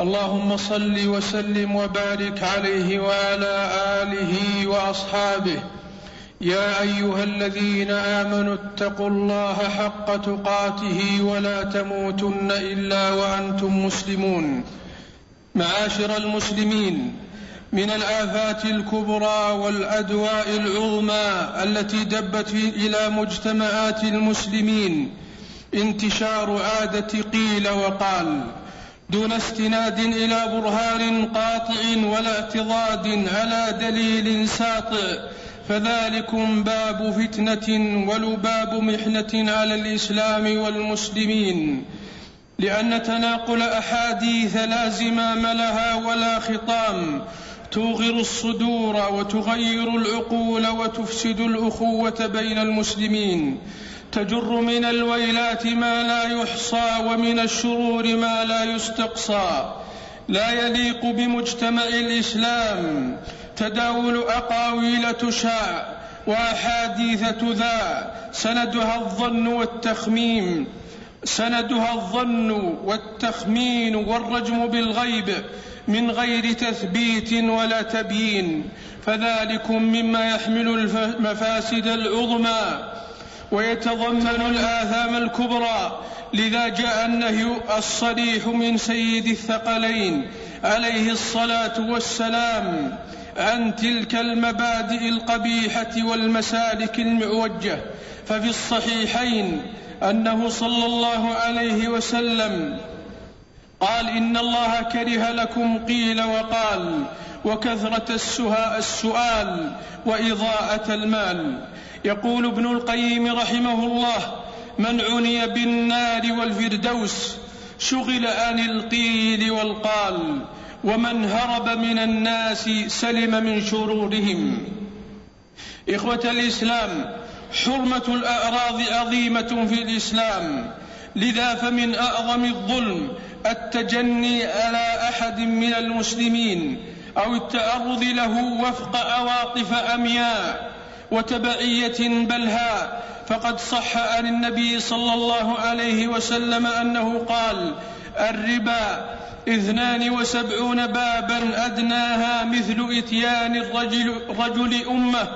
اللهم صل وسلم وبارك عليه وعلى آله وأصحابه. يا أيها الذين آمنوا اتقوا الله حق تقاته ولا تموتن إلا وأنتم مسلمون. معاشر المسلمين من الآفات الكبرى والأدواء العظمى التي دبت إلى مجتمعات المسلمين انتشار عادة قيل وقال دون استناد إلى برهان قاطع ولا اعتضاد على دليل ساطع فذلكم باب فتنة ولباب محنة على الإسلام والمسلمين لأن تناقل أحاديث لا زمام لها ولا خطام توغر الصدور وتغير العقول وتفسد الأخوة بين المسلمين. تجر من الويلات ما لا يحصى ومن الشرور ما لا يستقصى. لا يليق بمجتمع الإسلام تداول أقاويل تشاع وأحاديث تذاع سندها الظن والتخميم سندها الظن والتخمين والرجم بالغيب من غير تثبيت ولا تبيين. فذلكم مما يحمل المفاسد العظمى. ويتضمن الآثام الكبرى لذا جاء النهي الصريح من سيد الثقلين عليه الصلاة والسلام عن تلك المبادئ القبيحة والمسالك المعوجة. ففي الصحيحين أنه صلى الله عليه وسلم قال إن الله كره لكم قيل وقال وكثرة السؤال وإضاءة المال. يقول ابن القيم رحمه الله من عني بالنار والفردوس شغل عن القيل والقال ومن هرب من الناس سلم من شرورهم. إخوة الإسلام حرمة الأعراض عظيمة في الإسلام لذا فمن أعظم الظلم التجني على أحد من المسلمين أو التعرض له وفق عواطف أمياء وتبعية بلهاء فقد صح عن النبي صلى الله عليه وسلم أنه قال الربا اثنان وسبعون بابا أدناها مثل إتيان الرجل, رجل أمة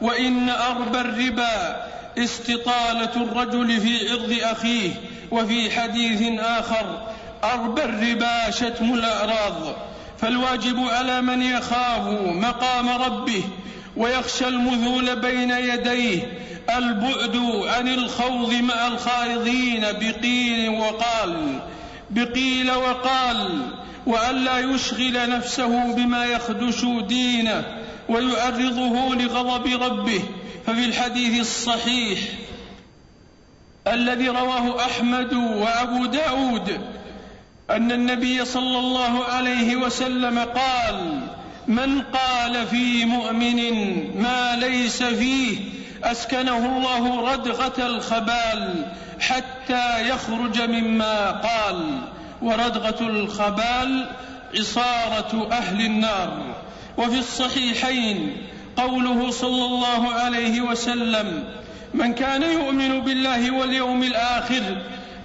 وإن أربى الربا استطالة الرجل في عرض أخيه وفي حديث آخر أربى الربا شتم الأعراض. فالواجب على من يخاف مقام ربه ويخشى المذول بين يديه البعد عن الخوض مع الخائضين بقيل وقال بقيل وقال وألا يشغل نفسه بما يخدش دينه ويعرضه لغضب ربه. ففي الحديث الصحيح الذي رواه أحمد وأبو داود أن النبي صلى الله عليه وسلم قال من قال في مؤمن ما ليس فيه أسكنه الله ردغة الخبال حتى يخرج مما قال وردغة الخبال عصارة أهل النار. وفي الصحيحين قوله صلى الله عليه وسلم من كان يؤمن بالله واليوم الآخر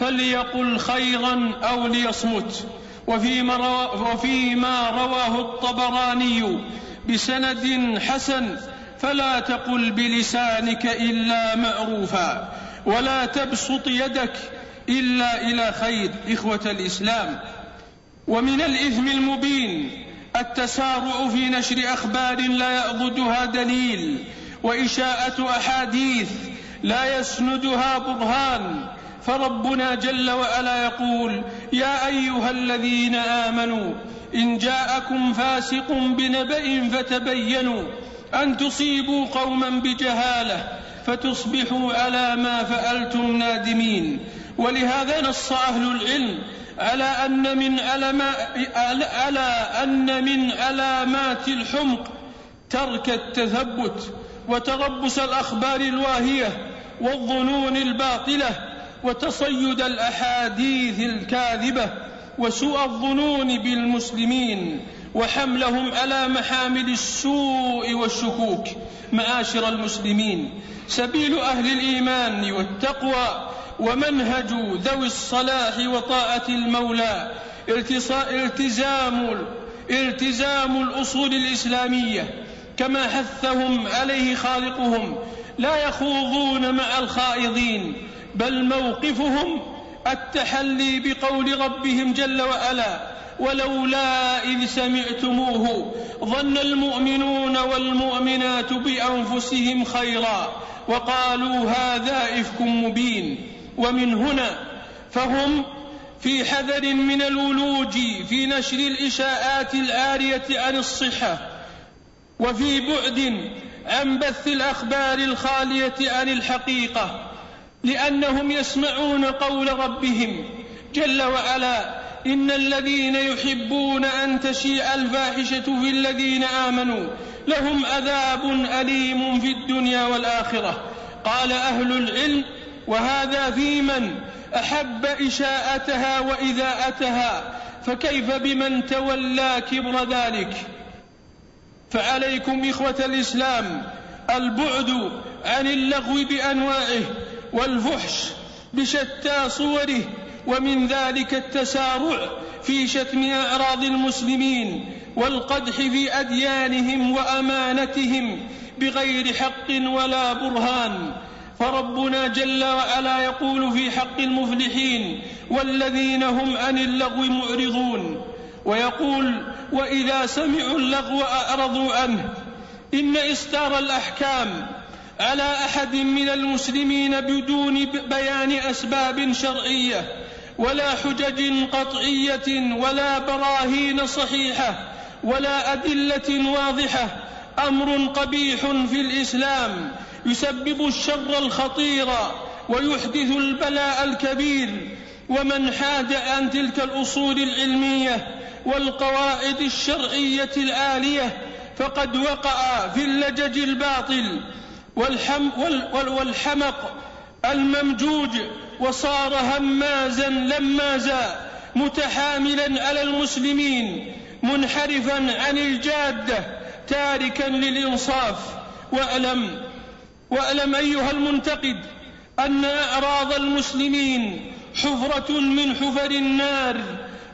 فليقل خيرا أو ليصمت. وفيما, وفيما رواه الطبراني بسند حسن فلا تقل بلسانك إلا معروفا ولا تبسط يدك إلا إلى خير إخوة الإسلام. ومن الإثم المبين التسارع في نشر أخبار لا يأضدها دليل وإشاءة أحاديث لا يسندها برهان. فربنا جل وعلا يقول يا أيها الذين آمنوا إن جاءكم فاسق بنبأ فتبينوا أن تصيبوا قوما بجهالة فتصبحوا على ما فعلتم نادمين. ولهذا نص أهل العلم على أن من على أن من علامات الحمق ترك التثبت وتربص الأخبار الواهية والظنون الباطلة وتصيد الأحاديث الكاذبة وسوء الظنون بالمسلمين وحملهم على محامل السوء والشكوك معاشر المسلمين. سبيل أهل الإيمان والتقوى ومنهج ذوي الصلاح وطاعة المولى. التزام التزام الأصول الإسلامية. كما حثهم عليه خالقهم. لا يخوضون مع الخائضين. بل موقفهم التحلي بقول ربهم جل وعلا ولولا إذ سمعتموه ظن المؤمنون والمؤمنات بأنفسهم خيرا وقالوا هذا إفك مبين. ومن هنا فهم في حذر من الولوج في نشر الإشاءات العارية عن الصحة وفي بعد عن بث الأخبار الخالية عن الحقيقة. لأنهم يسمعون قول ربهم جل وعلا إن الذين يحبون أن تشيع الفاحشة في الذين آمنوا لهم عذاب أليم في الدنيا والآخرة. قال أهل العلم وهذا في من؟ أحب إشاءتها وإذاءتها فكيف بمن تولى كبر ذلك؟ فعليكم إخوة الإسلام البعد عن اللغو بأنواعه. والفحش بشتى صوره ومن ذلك التسارع في شتم أعراض المسلمين والقدح في أديانهم وأمانتهم بغير حق ولا برهان. فربنا جل وعلا يقول في حق المفلحين والذين هم عن اللغو معرضون. ويقول وإذا سمعوا اللغو أعرضوا عنه. إن إصدار الأحكام على أحد من المسلمين بدون بيان أسباب شرعية ولا حجج قطعية ولا براهين صحيحة ولا أدلة واضحة أمر قبيح في الإسلام يسبب الشر الخطير ويحدث البلاء الكبير ومن حاد عن تلك الأصول العلمية والقواعد الشرعية العاليه فقد وقع في اللجج الباطل والحم والحمق الممجوج وصار همازا لمازا متحاملا على المسلمين منحرفا عن الجاده تاركا للإنصاف. واعلم واعلم أيها المنتقد أن أعراض المسلمين حفرة من حفر النار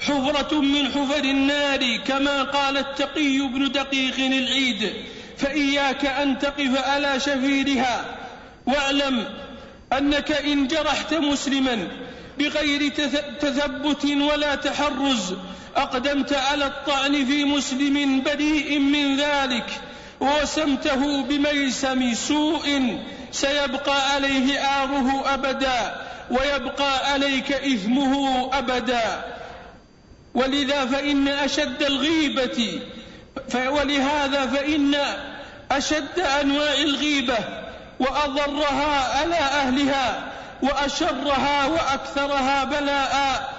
حفرة من حفر النار كما قال التقي بن دقيق العيد فإياك أن تقف على شفيرها. واعلم أنك إن جرحت مسلما بغير تثبت ولا تحرز أقدمت على الطعن في مسلم بريء من ذلك ووسمته بميسم سوء سيبقى عليه آره أبدا ويبقى عليك إثمه أبدا. ولذا فإن أشد الغيبة ولهذا فإن أشد أنواع الغيبة وأضرها على أهلها وأشرها وأكثرها بلاء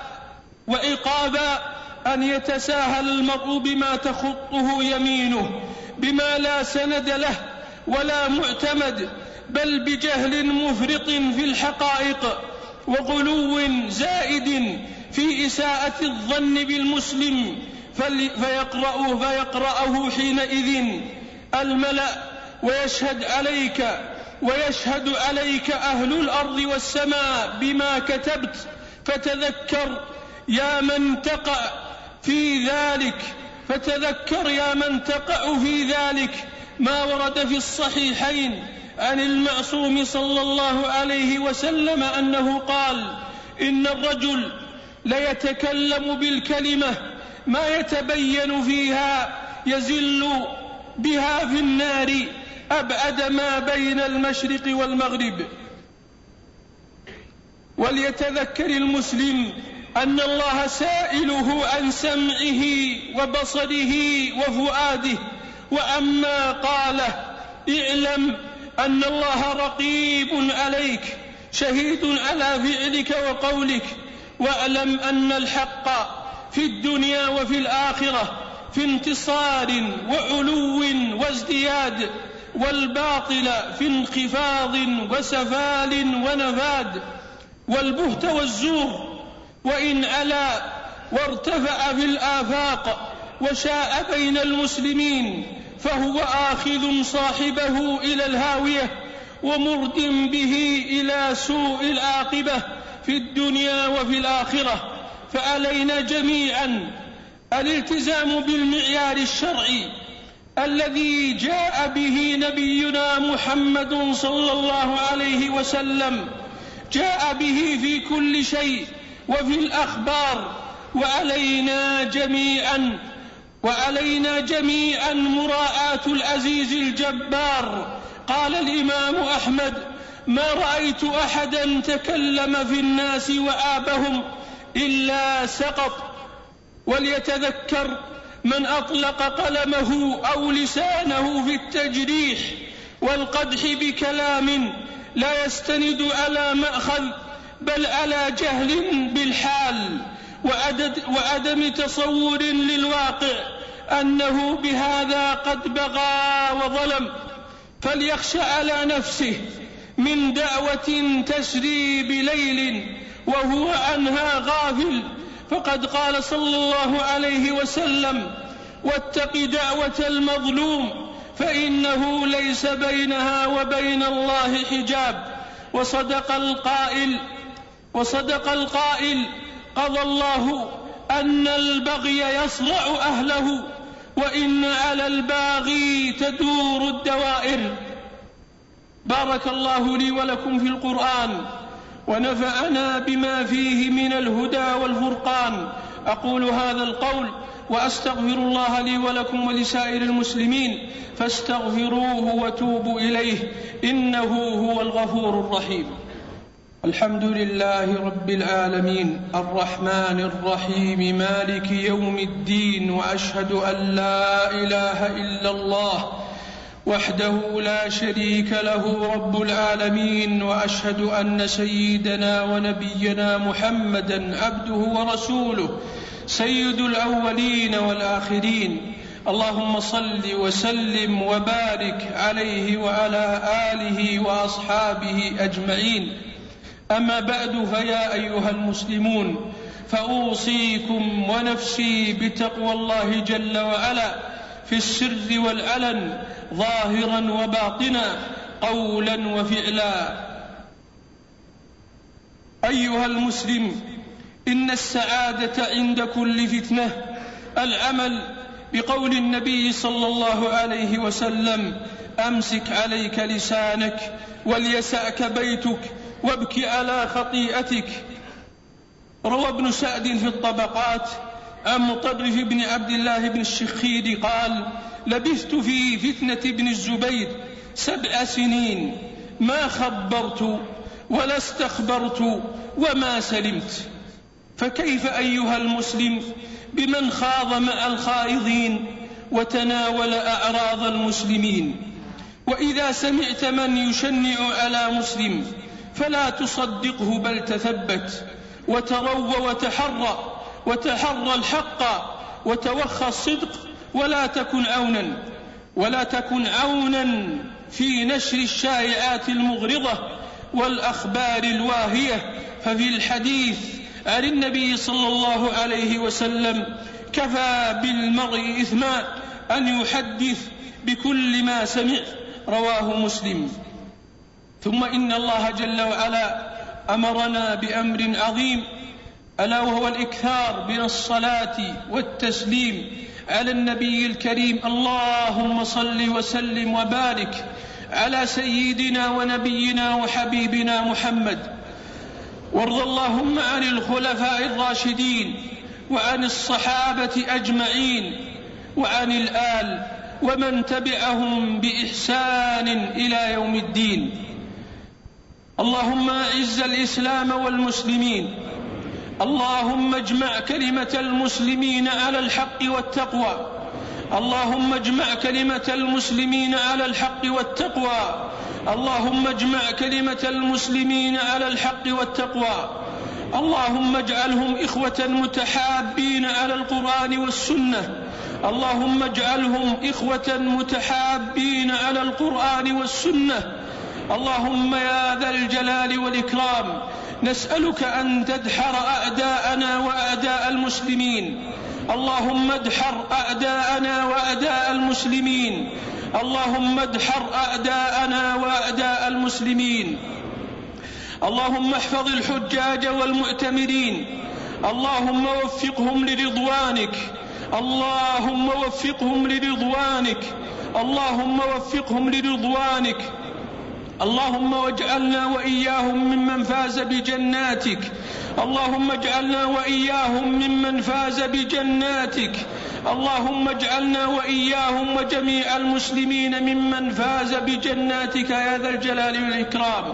وعقابا أن يتساهل المرء بما تخطه يمينه بما لا سند له ولا معتمد بل بجهل مفرط في الحقائق وغلو زائد في إساءة الظن بالمسلم فيقرأه فيقرأه حينئذ الملأ ويشهد عليك ويشهد عليك أهل الأرض والسماء بما كتبت. فتذكر يا من تقع في ذلك. فتذكر يا من تقع في ذلك. ما ورد في الصحيحين عن المعصوم صلى الله عليه وسلم أنه قال إن الرجل ليتكلم بالكلمة ما يتبين فيها يزل بها في النار أبعد ما بين المشرق والمغرب. وليتذكر المسلم أن الله سائله عن سمعه وبصره وفؤاده. وأما قاله اعلم أن الله رقيب عليك شهيد على فعلك وقولك واعلم أن الحق في الدنيا وفي الآخرة في انتصار وعلو وازدياد والباطل في انخفاض وسفال ونفاد والبهت والزور وإن علا وارتفع في الآفاق وشاء بين المسلمين فهو آخذ صاحبه إلى الهاوية ومرد به إلى سوء العاقبة في الدنيا وفي الآخرة فعلينا جميعا الالتزام بالمعيار الشرعي الذي جاء به نبينا محمد صلى الله عليه وسلم جاء به في كل شيء وفي الأخبار وعلينا جميعا وعلينا جميعا مراعاه العزيز الجبار. قال الإمام أحمد ما رأيت احدا تكلم في الناس وآبهم إلا سقط وليتذكر من أطلق قلمه أو لسانه في التجريح والقدح بكلام لا يستند على مأخذ بل على جهل بالحال وعدم تصور للواقع أنه بهذا قد بغى وظلم. فليخشى على نفسه من دعوة تسري بليل وهو عنها غافل فقد قال صلى الله عليه وسلم واتق دعوة المظلوم فإنه ليس بينها وبين الله حجاب. وصدق القائل وصدق القائل قضى الله أن البغي يصرع أهله وإن على الباغي تدور الدوائر. بارك الله لي ولكم في القرآن. ونفعنا بما فيه من الهدى والفرقان. أقول هذا القول وأستغفر الله لي ولكم ولسائر المسلمين. فاستغفروه وتوبوا إليه. إنه هو الغفور الرحيم. الحمد لله رب العالمين. الرحمن الرحيم. مالك يوم الدين. وأشهد أن لا إله إلا الله. وحده لا شريك له رب العالمين وأشهد أن سيدنا ونبينا محمدا عبده ورسوله سيد الأولين والآخرين. اللهم صل وسلم وبارك عليه وعلى آله وأصحابه أجمعين. أما بعد فيا أيها المسلمون فأوصيكم ونفسي بتقوى الله جل وعلا. في السر والعلن ظاهرا وباطنا قولا وفعلا. أيها المسلم إن السعادة عند كل فتنة. العمل بقول النبي صلى الله عليه وسلم أمسك عليك لسانك وليسأك بيتك وابك على خطيئتك. روى ابن سعد في الطبقات عن مطرف بن عبد الله بن الشخير قال لبثت في فتنة ابن الزبير سبع سنين ما خبرت ولا استخبرت وما سلمت. فكيف أيها المسلم بمن خاض مع الخائضين وتناول أعراض المسلمين؟ وإذا سمعت من يشنع على مسلم فلا تصدقه بل تثبت وتروى وتحرى. وتحرى الحق وتوخى الصدق ولا تكن عونا ولا تكن عونا في نشر الشائعات المغرضة والأخبار الواهية. ففي الحديث عن النبي صلى الله عليه وسلم كفى بالمرء إثما أن يحدث بكل ما سمع رواه مسلم. ثم إن الله جل وعلا أمرنا بأمر عظيم ألا وهو الإكثار من الصلاة والتسليم على النبي الكريم اللهم صل وسلم وبارك على سيدنا ونبينا وحبيبنا محمد. وارض اللهم عن الخلفاء الراشدين وعن الصحابة أجمعين وعن الآل ومن تبعهم بإحسان إلى يوم الدين. اللهم أعز الإسلام والمسلمين اللهم اجمع كلمة المسلمين على الحق والتقوى. اللهم اجمع كلمة المسلمين على الحق والتقوى. اللهم اجمع كلمة المسلمين على الحق والتقوى. اللهم اجعلهم إخوة متحابين على القرآن والسنة. اللهم اجعلهم إخوة متحابين على القرآن والسنة. اللهم يا ذا الجلال والإكرام. نسألك أن تدحر أعداءنا وأعداء المسلمين. اللهم ادحر أعداءنا وأعداء المسلمين. اللهم ادحر أعداءنا وأعداء المسلمين. اللهم احفظ الحجاج والمؤتمرين. اللهم وفقهم لرضوانك. اللهم وفقهم لرضوانك. اللهم وفقهم لرضوانك. اللهم واجعلنا وإياهم ممن فاز بجناتك. اللهم اجعلنا وإياهم ممن فاز بجناتك. اللهم اجعلنا وإياهم وجميع المسلمين ممن فاز بجناتك يا ذا الجلال والإكرام.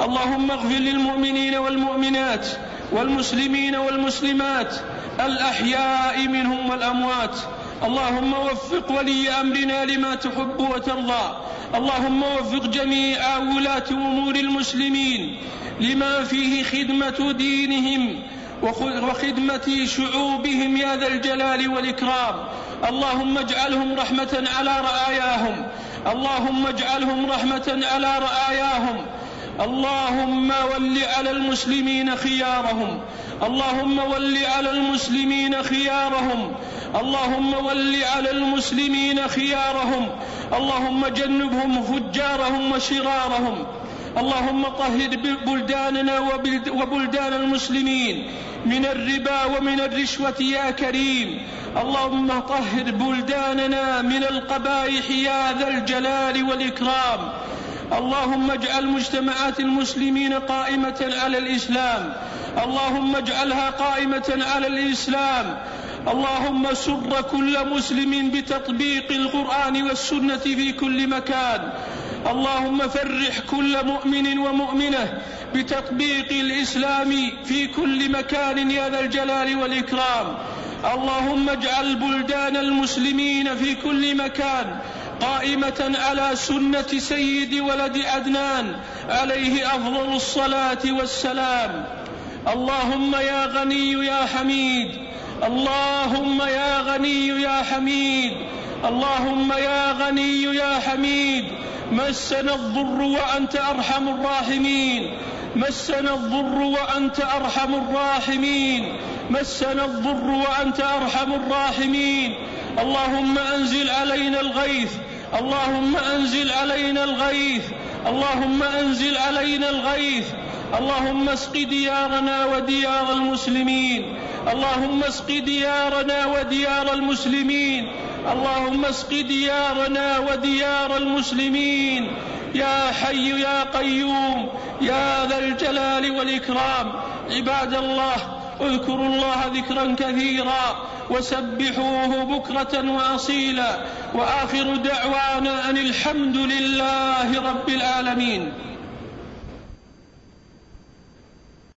اللهم اغفر للمؤمنين والمؤمنات والمسلمين والمسلمات الأحياء منهم والأموات. اللهم وفق ولي أمرنا لما تحب وترضى. اللهم وفق جميع ولاة أمور المسلمين لما فيه خدمة دينهم وخدمة شعوبهم يا ذا الجلال والإكرام. اللهم اجعلهم رحمة على رعاياهم اللهم اجعلهم رحمة على رعاياهم اللهم ول على المسلمين خيارهم. اللهم ول على المسلمين خيارهم. اللهم ول على المسلمين خيارهم. اللهم جنبهم فجارهم وشرارهم. اللهم طهر بلداننا وبلدان المسلمين من الربا ومن الرشوة يا كريم. اللهم طهر بلداننا من القبائح يا ذا الجلال والإكرام. اللهم اجعل مجتمعات المسلمين قائمة على الإسلام. اللهم اجعلها قائمة على الإسلام. اللهم سر كل مسلم بتطبيق القرآن والسنة في كل مكان. اللهم فرح كل مؤمن ومؤمنة بتطبيق الإسلام في كل مكان يا ذا الجلال والإكرام. اللهم اجعل بلدان المسلمين في كل مكان قائمة على سنة سيد ولد عدنان عليه أفضل الصلاة والسلام. اللهم يا غني يا حميد. اللهم يا غني يا حميد. اللهم يا غني يا حميد. مسنا الضر وأنت أرحم الراحمين. مسنا الضر وأنت أرحم الراحمين. مسنا الضر وأنت أرحم الراحمين. اللهم أنزل علينا الغيث. اللهم أنزل علينا الغيث اللهم أنزل علينا الغيث. اللهم اسق ديارنا وديار المسلمين. اللهم اسق ديارنا وديار المسلمين. اللهم اسق ديارنا وديار المسلمين. يا حي يا قيوم يا ذا الجلال والإكرام. عباد الله اذكروا الله ذكرا كثيرا وسبحوه بكرة وأصيلا وآخر دعوانا أن الحمد لله رب العالمين.